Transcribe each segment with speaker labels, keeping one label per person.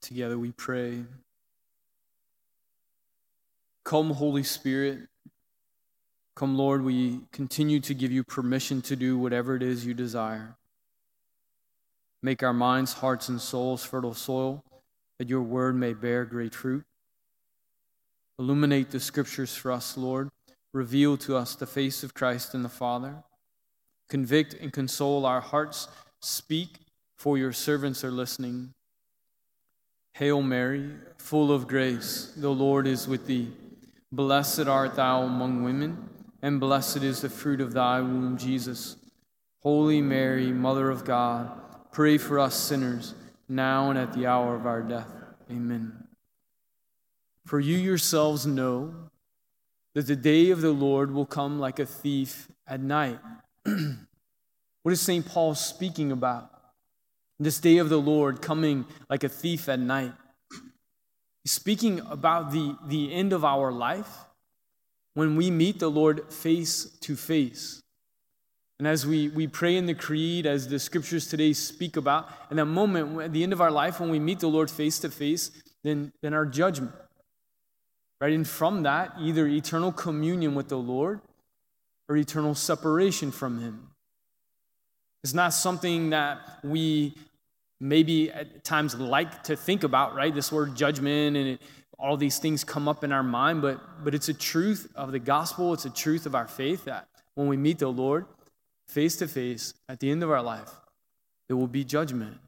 Speaker 1: Together we pray. Come, Holy Spirit. Come, Lord, we continue to give you permission to do whatever it is you desire. Make our minds, hearts, and souls fertile soil that your word may bear great fruit. Illuminate the scriptures for us, Lord. Reveal to us the face of Christ and the Father. Convict and console our hearts. Speak, for your servants are listening. Hail Mary, full of grace, the Lord is with thee. Blessed art thou among women, and blessed is the fruit of thy womb, Jesus. Holy Mary, Mother of God, pray for us sinners, now and at the hour of our death. Amen. For you yourselves know that the day of the Lord will come like a thief at night. what is St. Paul speaking about? This day of the Lord coming like a thief at night. Speaking about the, the end of our life when we meet the Lord face to face. And as we, we pray in the creed, as the scriptures today speak about, in that moment, at the end of our life, when we meet the Lord face to face, then, then our judgment. Right? And from that, either eternal communion with the Lord or eternal separation from Him. It's not something that we maybe at times like to think about, right? This word judgment and it, all these things come up in our mind, but, but it's a truth of the gospel. It's a truth of our faith that when we meet the Lord face to face at the end of our life, there will be judgment.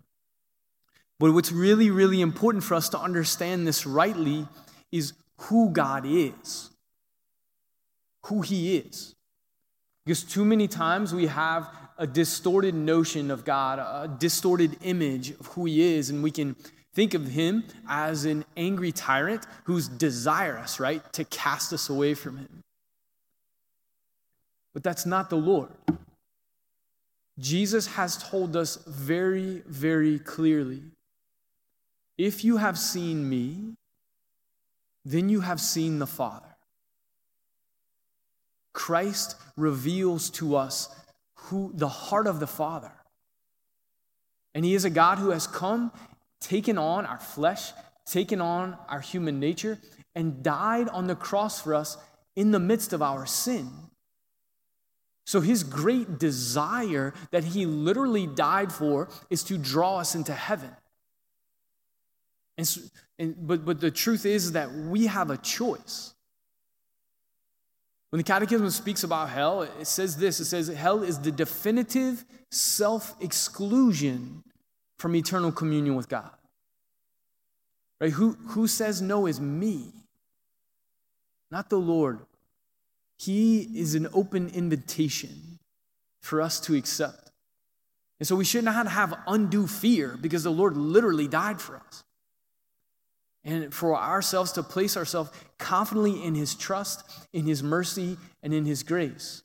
Speaker 1: But what's really, really important for us to understand this rightly is who God is, who He is. Because too many times we have a distorted notion of God, a distorted image of who He is, and we can think of Him as an angry tyrant who's desirous, right, to cast us away from Him. But that's not the Lord. Jesus has told us very, very clearly if you have seen me, then you have seen the Father. Christ reveals to us who the heart of the Father. And he is a God who has come, taken on our flesh, taken on our human nature, and died on the cross for us in the midst of our sin. So, his great desire that he literally died for is to draw us into heaven. And, so, and but, but the truth is that we have a choice. When the Catechism speaks about hell, it says this it says, Hell is the definitive self exclusion from eternal communion with God. Right? Who, who says no is me, not the Lord. He is an open invitation for us to accept. And so we should not have undue fear because the Lord literally died for us and for ourselves to place ourselves confidently in his trust, in his mercy, and in his grace.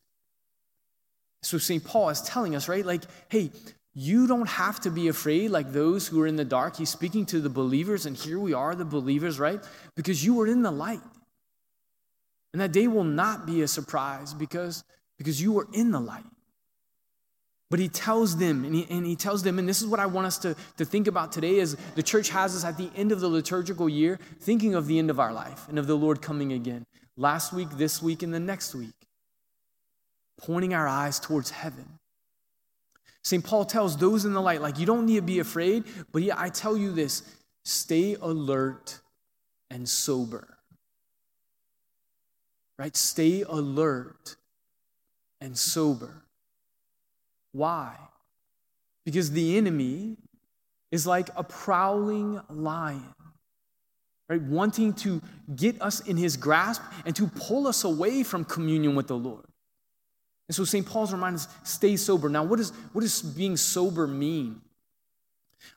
Speaker 1: So St. Paul is telling us, right? Like, hey, you don't have to be afraid like those who are in the dark. He's speaking to the believers, and here we are, the believers, right? Because you were in the light. And that day will not be a surprise because, because you were in the light. But he tells them, and he, and he tells them, and this is what I want us to, to think about today is the church has us at the end of the liturgical year, thinking of the end of our life and of the Lord coming again. Last week, this week, and the next week. Pointing our eyes towards heaven. St. Paul tells those in the light, like, you don't need to be afraid, but yeah, I tell you this stay alert and sober. Right? Stay alert and sober. Why? Because the enemy is like a prowling lion, right? Wanting to get us in his grasp and to pull us away from communion with the Lord. And so St. Paul's reminding us stay sober. Now, what, is, what does being sober mean?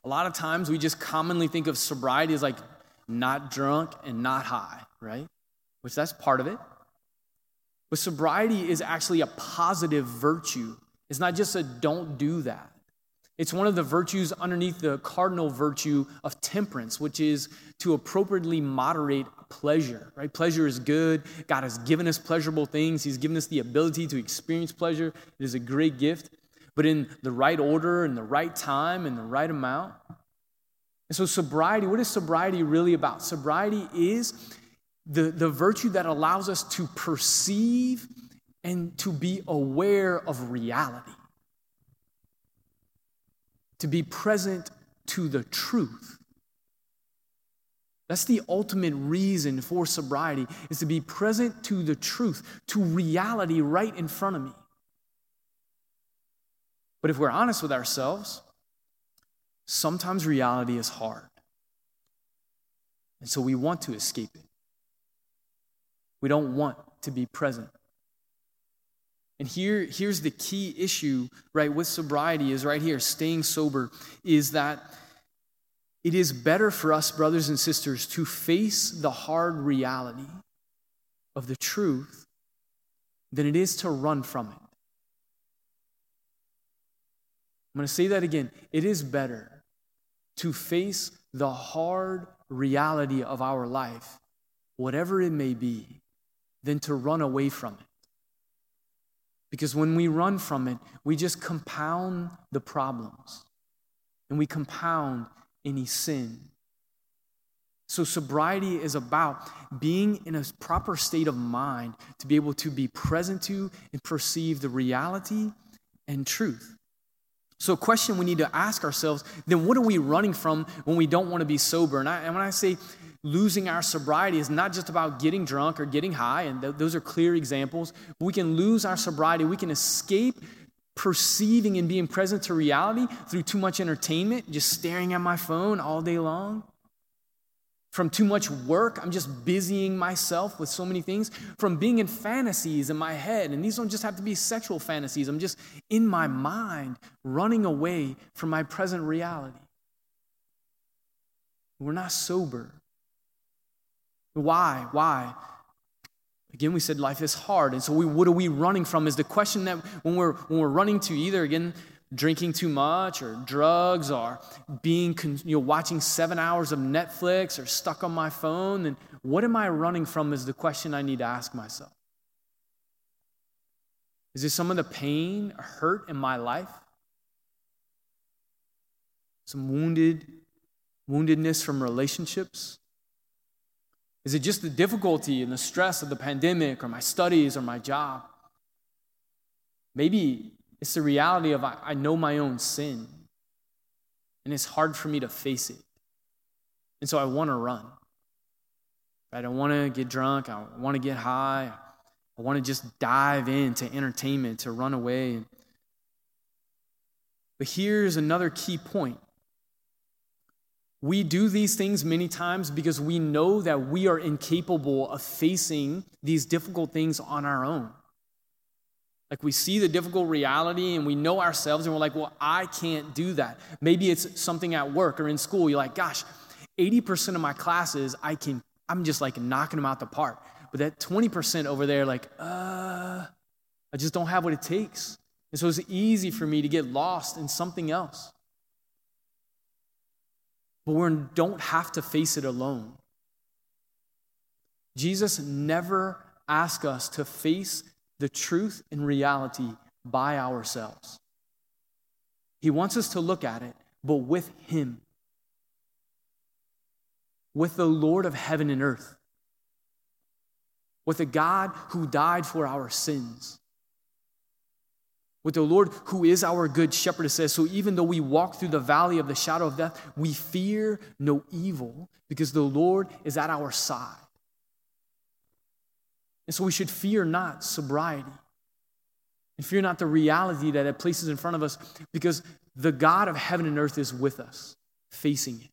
Speaker 1: A lot of times we just commonly think of sobriety as like not drunk and not high, right? Which that's part of it. But sobriety is actually a positive virtue it's not just a don't do that. It's one of the virtues underneath the cardinal virtue of temperance, which is to appropriately moderate pleasure, right? Pleasure is good. God has given us pleasurable things. He's given us the ability to experience pleasure. It is a great gift, but in the right order, in the right time, in the right amount. And so, sobriety, what is sobriety really about? Sobriety is the, the virtue that allows us to perceive and to be aware of reality, to be present to the truth. That's the ultimate reason for sobriety is to be present to the truth, to reality right in front of me. But if we're honest with ourselves, sometimes reality is hard. And so we want to escape it. We don't want to be present. And here, here's the key issue, right, with sobriety is right here, staying sober, is that it is better for us, brothers and sisters, to face the hard reality of the truth than it is to run from it. I'm going to say that again. It is better to face the hard reality of our life, whatever it may be, than to run away from it. Because when we run from it, we just compound the problems and we compound any sin. So, sobriety is about being in a proper state of mind to be able to be present to and perceive the reality and truth. So, a question we need to ask ourselves then, what are we running from when we don't want to be sober? And, I, and when I say losing our sobriety, is not just about getting drunk or getting high, and th- those are clear examples. We can lose our sobriety, we can escape perceiving and being present to reality through too much entertainment, just staring at my phone all day long. From too much work, I'm just busying myself with so many things. From being in fantasies in my head, and these don't just have to be sexual fantasies, I'm just in my mind running away from my present reality. We're not sober. Why? Why? Again, we said life is hard. And so, we, what are we running from? Is the question that when we're, when we're running to either, again, drinking too much or drugs or being you know watching 7 hours of Netflix or stuck on my phone then what am I running from is the question I need to ask myself. Is it some of the pain hurt in my life? Some wounded woundedness from relationships? Is it just the difficulty and the stress of the pandemic or my studies or my job? Maybe it's the reality of I, I know my own sin, and it's hard for me to face it. And so I want to run. I don't want to get drunk. I want to get high. I want to just dive into entertainment, to run away. But here's another key point. We do these things many times because we know that we are incapable of facing these difficult things on our own. Like we see the difficult reality and we know ourselves and we're like, well, I can't do that. Maybe it's something at work or in school. You're like, gosh, 80% of my classes, I can, I'm just like knocking them out the park. But that 20% over there, like, uh, I just don't have what it takes. And so it's easy for me to get lost in something else. But we don't have to face it alone. Jesus never asked us to face the truth and reality by ourselves. He wants us to look at it, but with Him, with the Lord of heaven and earth, with a God who died for our sins, with the Lord who is our good shepherd. It says, So even though we walk through the valley of the shadow of death, we fear no evil because the Lord is at our side. And so we should fear not sobriety. And fear not the reality that it places in front of us because the God of heaven and earth is with us, facing it.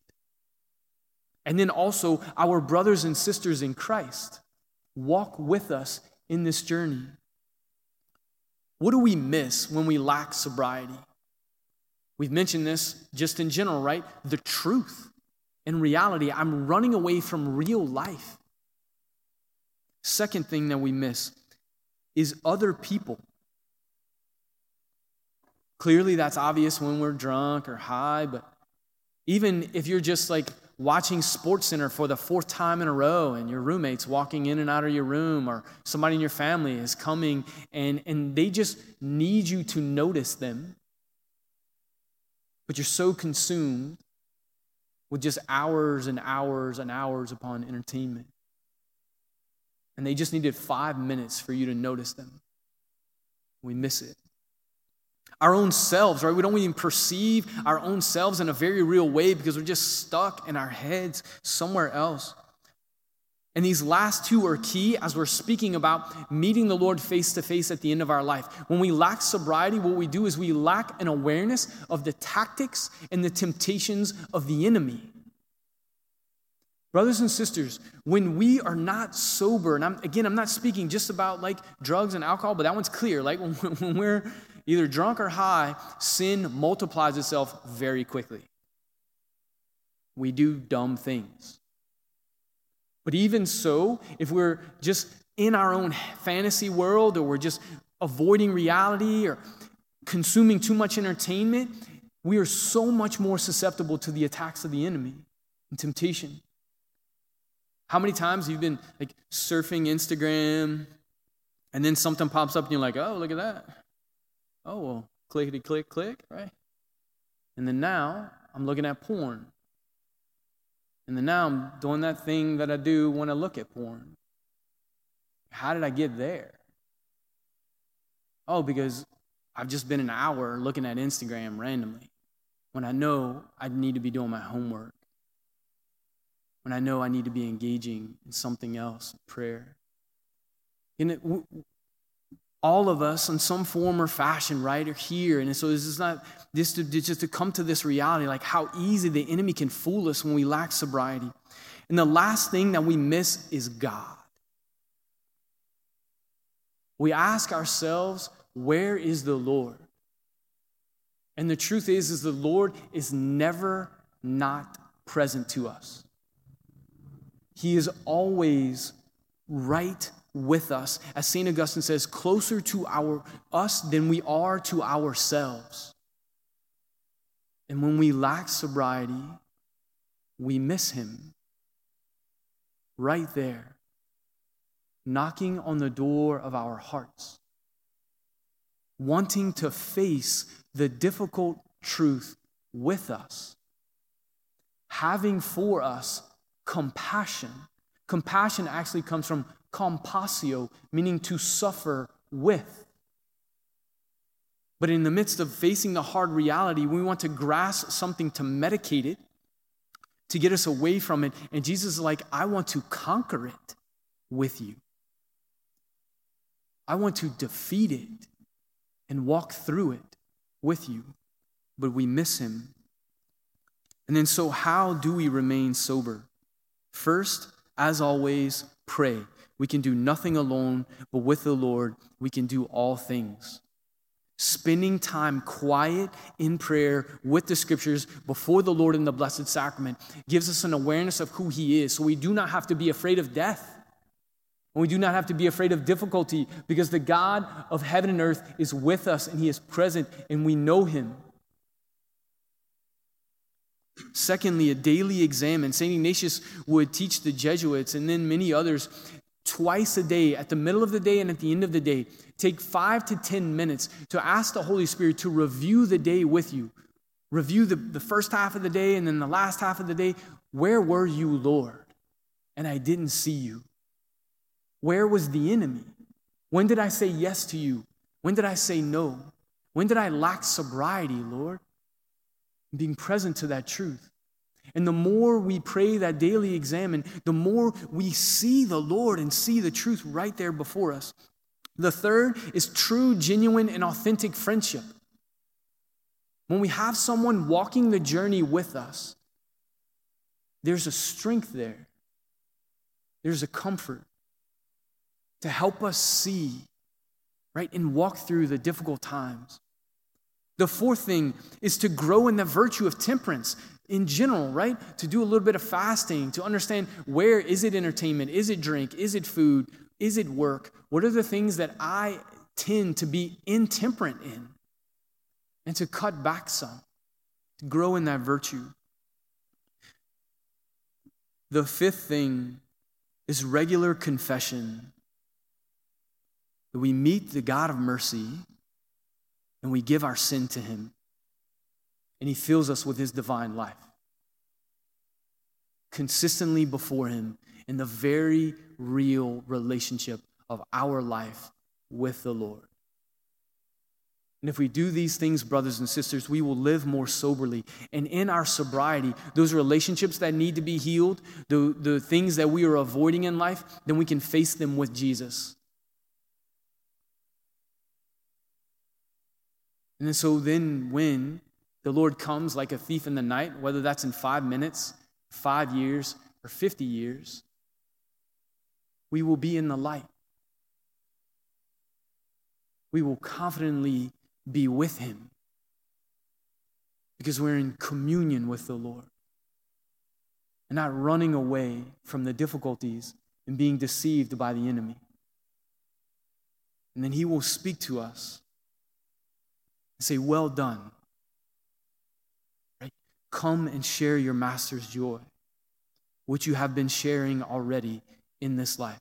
Speaker 1: And then also, our brothers and sisters in Christ walk with us in this journey. What do we miss when we lack sobriety? We've mentioned this just in general, right? The truth In reality. I'm running away from real life. Second thing that we miss is other people. Clearly, that's obvious when we're drunk or high, but even if you're just like watching Sports Center for the fourth time in a row and your roommates walking in and out of your room or somebody in your family is coming and, and they just need you to notice them, but you're so consumed with just hours and hours and hours upon entertainment. And they just needed five minutes for you to notice them. We miss it. Our own selves, right? We don't even perceive our own selves in a very real way because we're just stuck in our heads somewhere else. And these last two are key as we're speaking about meeting the Lord face to face at the end of our life. When we lack sobriety, what we do is we lack an awareness of the tactics and the temptations of the enemy. Brothers and sisters, when we are not sober, and I'm, again, I'm not speaking just about like drugs and alcohol, but that one's clear. Like when, when we're either drunk or high, sin multiplies itself very quickly. We do dumb things. But even so, if we're just in our own fantasy world or we're just avoiding reality or consuming too much entertainment, we are so much more susceptible to the attacks of the enemy and temptation. How many times have you've been like surfing Instagram and then something pops up and you're like, oh, look at that. Oh, well, clickety click, click, right? And then now I'm looking at porn. And then now I'm doing that thing that I do when I look at porn. How did I get there? Oh, because I've just been an hour looking at Instagram randomly when I know I need to be doing my homework, when I know I need to be engaging in something else, prayer. And it, all of us in some form or fashion, right, are here. And so this is not this to, just to come to this reality, like how easy the enemy can fool us when we lack sobriety. And the last thing that we miss is God. We ask ourselves, where is the Lord? And the truth is, is the Lord is never not present to us. He is always right with us. As St. Augustine says, closer to our us than we are to ourselves. And when we lack sobriety, we miss him right there, knocking on the door of our hearts, wanting to face the difficult truth with us, having for us compassion. Compassion actually comes from compassio, meaning to suffer with. But in the midst of facing the hard reality, we want to grasp something to medicate it, to get us away from it. And Jesus is like, I want to conquer it with you. I want to defeat it and walk through it with you. But we miss him. And then, so how do we remain sober? First, as always, pray. We can do nothing alone, but with the Lord, we can do all things. Spending time quiet in prayer with the scriptures before the Lord in the Blessed Sacrament gives us an awareness of who He is. So we do not have to be afraid of death. And we do not have to be afraid of difficulty because the God of heaven and earth is with us and He is present and we know Him. Secondly, a daily examen. St. Ignatius would teach the Jesuits and then many others twice a day, at the middle of the day and at the end of the day, take five to 10 minutes to ask the Holy Spirit to review the day with you. Review the, the first half of the day and then the last half of the day. Where were you, Lord? And I didn't see you. Where was the enemy? When did I say yes to you? When did I say no? When did I lack sobriety, Lord? Being present to that truth. And the more we pray that daily examen, the more we see the Lord and see the truth right there before us. The third is true, genuine, and authentic friendship. When we have someone walking the journey with us, there's a strength there, there's a comfort to help us see, right, and walk through the difficult times. The fourth thing is to grow in the virtue of temperance in general, right? To do a little bit of fasting, to understand where is it entertainment? Is it drink? Is it food? Is it work? What are the things that I tend to be intemperate in? And to cut back some, to grow in that virtue. The fifth thing is regular confession. That we meet the God of mercy and we give our sin to Him and He fills us with His divine life. consistently before Him in the very real relationship of our life with the Lord. And if we do these things, brothers and sisters, we will live more soberly. And in our sobriety, those relationships that need to be healed, the, the things that we are avoiding in life, then we can face them with Jesus. And so then, when the Lord comes like a thief in the night, whether that's in five minutes, five years, or 50 years, we will be in the light. We will confidently be with Him because we're in communion with the Lord and not running away from the difficulties and being deceived by the enemy. And then He will speak to us and say, Well done. Right? Come and share your master's joy, which you have been sharing already in this life.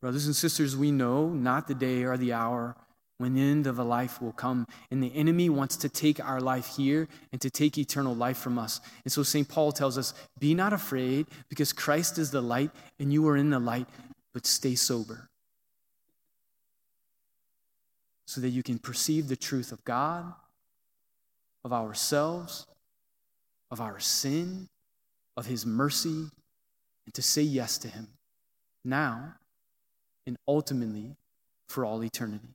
Speaker 1: Brothers and sisters, we know not the day or the hour when the end of a life will come. And the enemy wants to take our life here and to take eternal life from us. And so St. Paul tells us be not afraid because Christ is the light and you are in the light, but stay sober so that you can perceive the truth of God, of ourselves, of our sin, of His mercy, and to say yes to Him now and ultimately for all eternity.